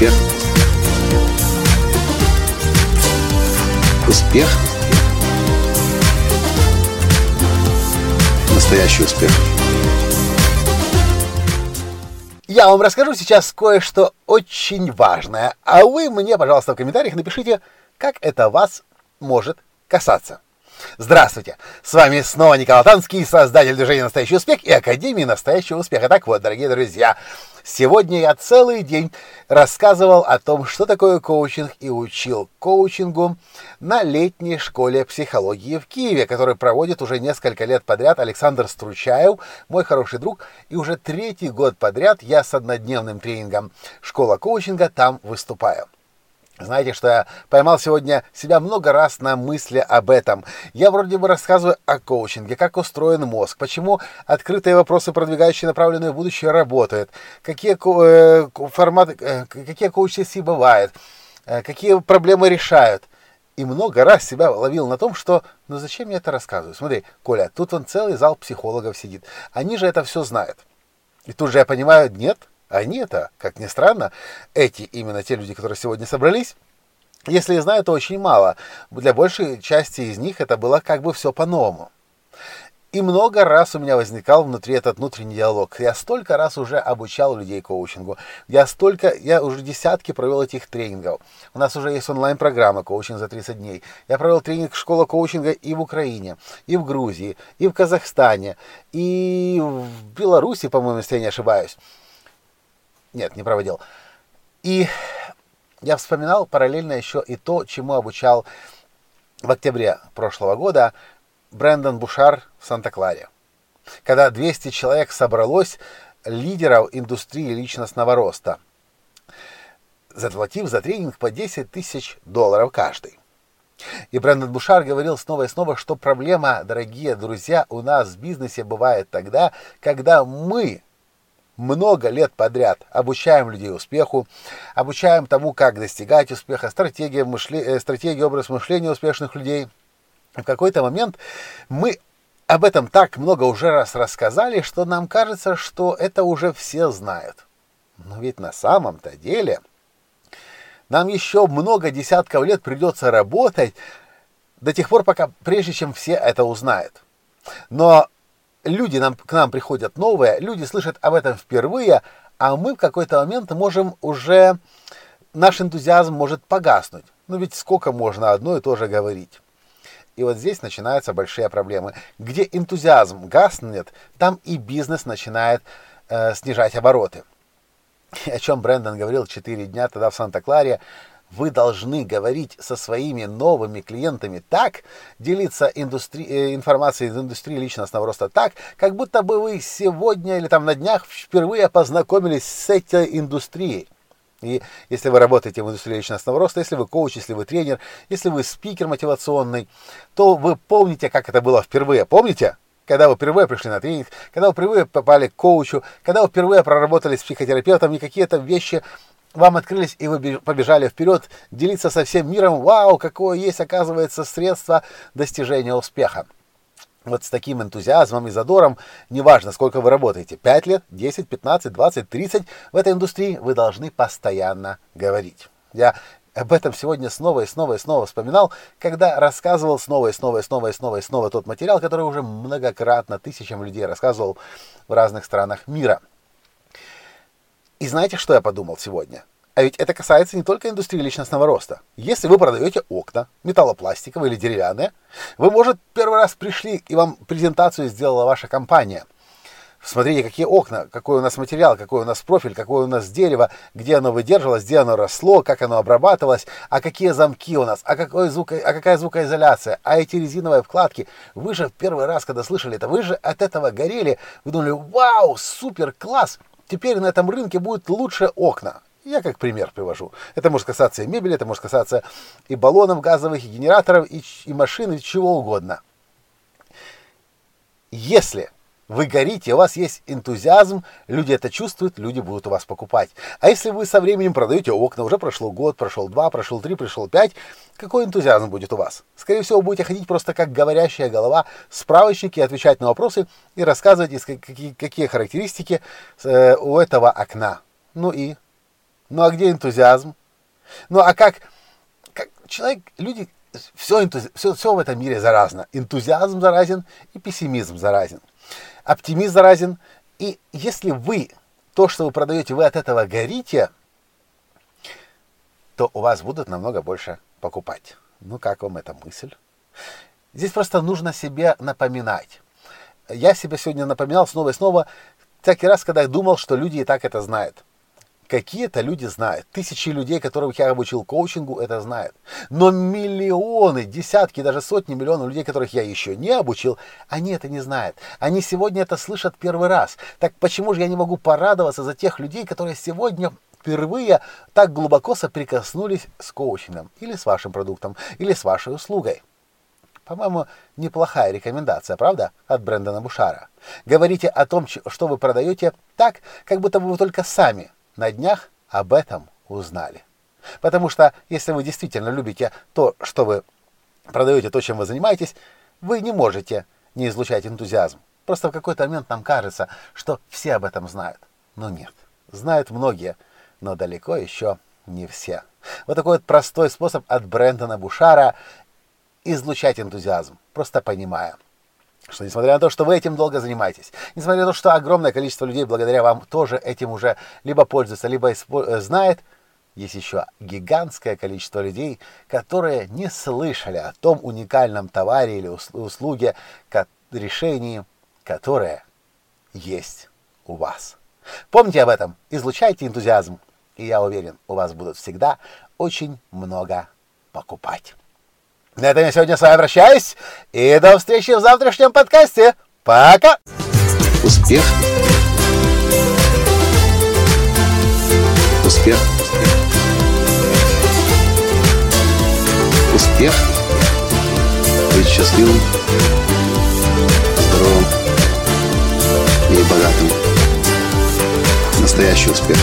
Успех. Успех. Настоящий успех. Я вам расскажу сейчас кое-что очень важное, а вы мне, пожалуйста, в комментариях напишите, как это вас может касаться. Здравствуйте! С вами снова Николай Танский, создатель движения «Настоящий успех» и Академии «Настоящего успеха». Так вот, дорогие друзья, сегодня я целый день рассказывал о том, что такое коучинг и учил коучингу на летней школе психологии в Киеве, который проводит уже несколько лет подряд Александр Стручаев, мой хороший друг, и уже третий год подряд я с однодневным тренингом «Школа коучинга» там выступаю. Знаете, что я поймал сегодня себя много раз на мысли об этом. Я вроде бы рассказываю о коучинге, как устроен мозг, почему открытые вопросы, продвигающие направленные в будущее, работают, какие э, форматы, э, какие коучинги бывают, э, какие проблемы решают. И много раз себя ловил на том, что ну зачем я это рассказываю? Смотри, Коля, тут он целый зал психологов сидит. Они же это все знают. И тут же я понимаю, нет, они-то, как ни странно, эти именно те люди, которые сегодня собрались, если и знаю, то очень мало. Для большей части из них это было как бы все по-новому. И много раз у меня возникал внутри этот внутренний диалог. Я столько раз уже обучал людей коучингу. Я столько, я уже десятки провел этих тренингов. У нас уже есть онлайн-программа коучинг за 30 дней. Я провел тренинг школа коучинга и в Украине, и в Грузии, и в Казахстане, и в Беларуси, по-моему, если я не ошибаюсь. Нет, не проводил. И я вспоминал параллельно еще и то, чему обучал в октябре прошлого года Брэндон Бушар в Санта-Кларе. Когда 200 человек собралось, лидеров индустрии личностного роста, заплатив за тренинг по 10 тысяч долларов каждый. И Брэндон Бушар говорил снова и снова, что проблема, дорогие друзья, у нас в бизнесе бывает тогда, когда мы много лет подряд обучаем людей успеху, обучаем тому, как достигать успеха, стратегия, мышле... Э, стратегия образ мышления успешных людей. В какой-то момент мы об этом так много уже раз рассказали, что нам кажется, что это уже все знают. Но ведь на самом-то деле нам еще много десятков лет придется работать до тех пор, пока прежде чем все это узнают. Но люди нам, к нам приходят новые, люди слышат об этом впервые, а мы в какой-то момент можем уже, наш энтузиазм может погаснуть. Ну ведь сколько можно одно и то же говорить. И вот здесь начинаются большие проблемы. Где энтузиазм гаснет, там и бизнес начинает э, снижать обороты. О чем Брэндон говорил 4 дня тогда в Санта-Кларе, вы должны говорить со своими новыми клиентами так, делиться индустри... Э, информацией из индустрии личностного роста так, как будто бы вы сегодня или там на днях впервые познакомились с этой индустрией. И если вы работаете в индустрии личностного роста, если вы коуч, если вы тренер, если вы спикер мотивационный, то вы помните, как это было впервые. Помните? Когда вы впервые пришли на тренинг, когда вы впервые попали к коучу, когда вы впервые проработали с психотерапевтом, и какие-то вещи вам открылись, и вы побежали вперед, делиться со всем миром, вау, какое есть, оказывается, средство достижения успеха. Вот с таким энтузиазмом и задором, неважно, сколько вы работаете, 5 лет, 10, 15, 20, 30, в этой индустрии вы должны постоянно говорить. Я об этом сегодня снова и снова и снова вспоминал, когда рассказывал снова и снова и снова и снова и снова тот материал, который уже многократно тысячам людей рассказывал в разных странах мира. И знаете, что я подумал сегодня? А ведь это касается не только индустрии личностного роста. Если вы продаете окна, металлопластиковые или деревянные, вы, может, первый раз пришли и вам презентацию сделала ваша компания. Смотрите, какие окна, какой у нас материал, какой у нас профиль, какое у нас дерево, где оно выдерживалось, где оно росло, как оно обрабатывалось, а какие замки у нас, а, какой звук, а какая звукоизоляция, а эти резиновые вкладки. Вы же в первый раз, когда слышали это, вы же от этого горели, вы думали, вау, супер, класс, теперь на этом рынке будет лучше окна. Я как пример привожу. Это может касаться и мебели, это может касаться и баллонов газовых, и генераторов, и, и машин, и чего угодно. Если вы горите, у вас есть энтузиазм, люди это чувствуют, люди будут у вас покупать. А если вы со временем продаете окна, уже прошло год, прошел два, прошел три, прошел пять, какой энтузиазм будет у вас? Скорее всего, будете ходить просто как говорящая голова, справочники, отвечать на вопросы и рассказывать, какие, какие характеристики э, у этого окна. Ну и Ну а где энтузиазм? Ну а как, как человек, люди, все, энтузи, все, все в этом мире заразно. Энтузиазм заразен и пессимизм заразен. Оптимизм заразен. И если вы, то, что вы продаете, вы от этого горите, то у вас будут намного больше покупать. Ну как вам эта мысль? Здесь просто нужно себе напоминать. Я себе сегодня напоминал снова и снова, всякий раз, когда я думал, что люди и так это знают. Какие-то люди знают. Тысячи людей, которых я обучил коучингу, это знают. Но миллионы, десятки, даже сотни миллионов людей, которых я еще не обучил, они это не знают. Они сегодня это слышат первый раз. Так почему же я не могу порадоваться за тех людей, которые сегодня впервые так глубоко соприкоснулись с коучингом, или с вашим продуктом, или с вашей услугой? По-моему, неплохая рекомендация, правда, от Брэндона Бушара. Говорите о том, что вы продаете, так, как будто бы вы только сами на днях об этом узнали. Потому что, если вы действительно любите то, что вы продаете, то, чем вы занимаетесь, вы не можете не излучать энтузиазм. Просто в какой-то момент нам кажется, что все об этом знают. Но нет, знают многие, но далеко еще не все. Вот такой вот простой способ от Брэндона Бушара излучать энтузиазм, просто понимая, что несмотря на то, что вы этим долго занимаетесь, несмотря на то, что огромное количество людей благодаря вам тоже этим уже либо пользуется, либо э, знает, есть еще гигантское количество людей, которые не слышали о том уникальном товаре или услуге, решении, которое есть у вас. Помните об этом, излучайте энтузиазм, и я уверен, у вас будут всегда очень много покупать. На этом я сегодня с вами прощаюсь. И до встречи в завтрашнем подкасте. Пока! Успех! Успех! Успех! Быть счастливым, здоровым и богатым. Настоящий успех!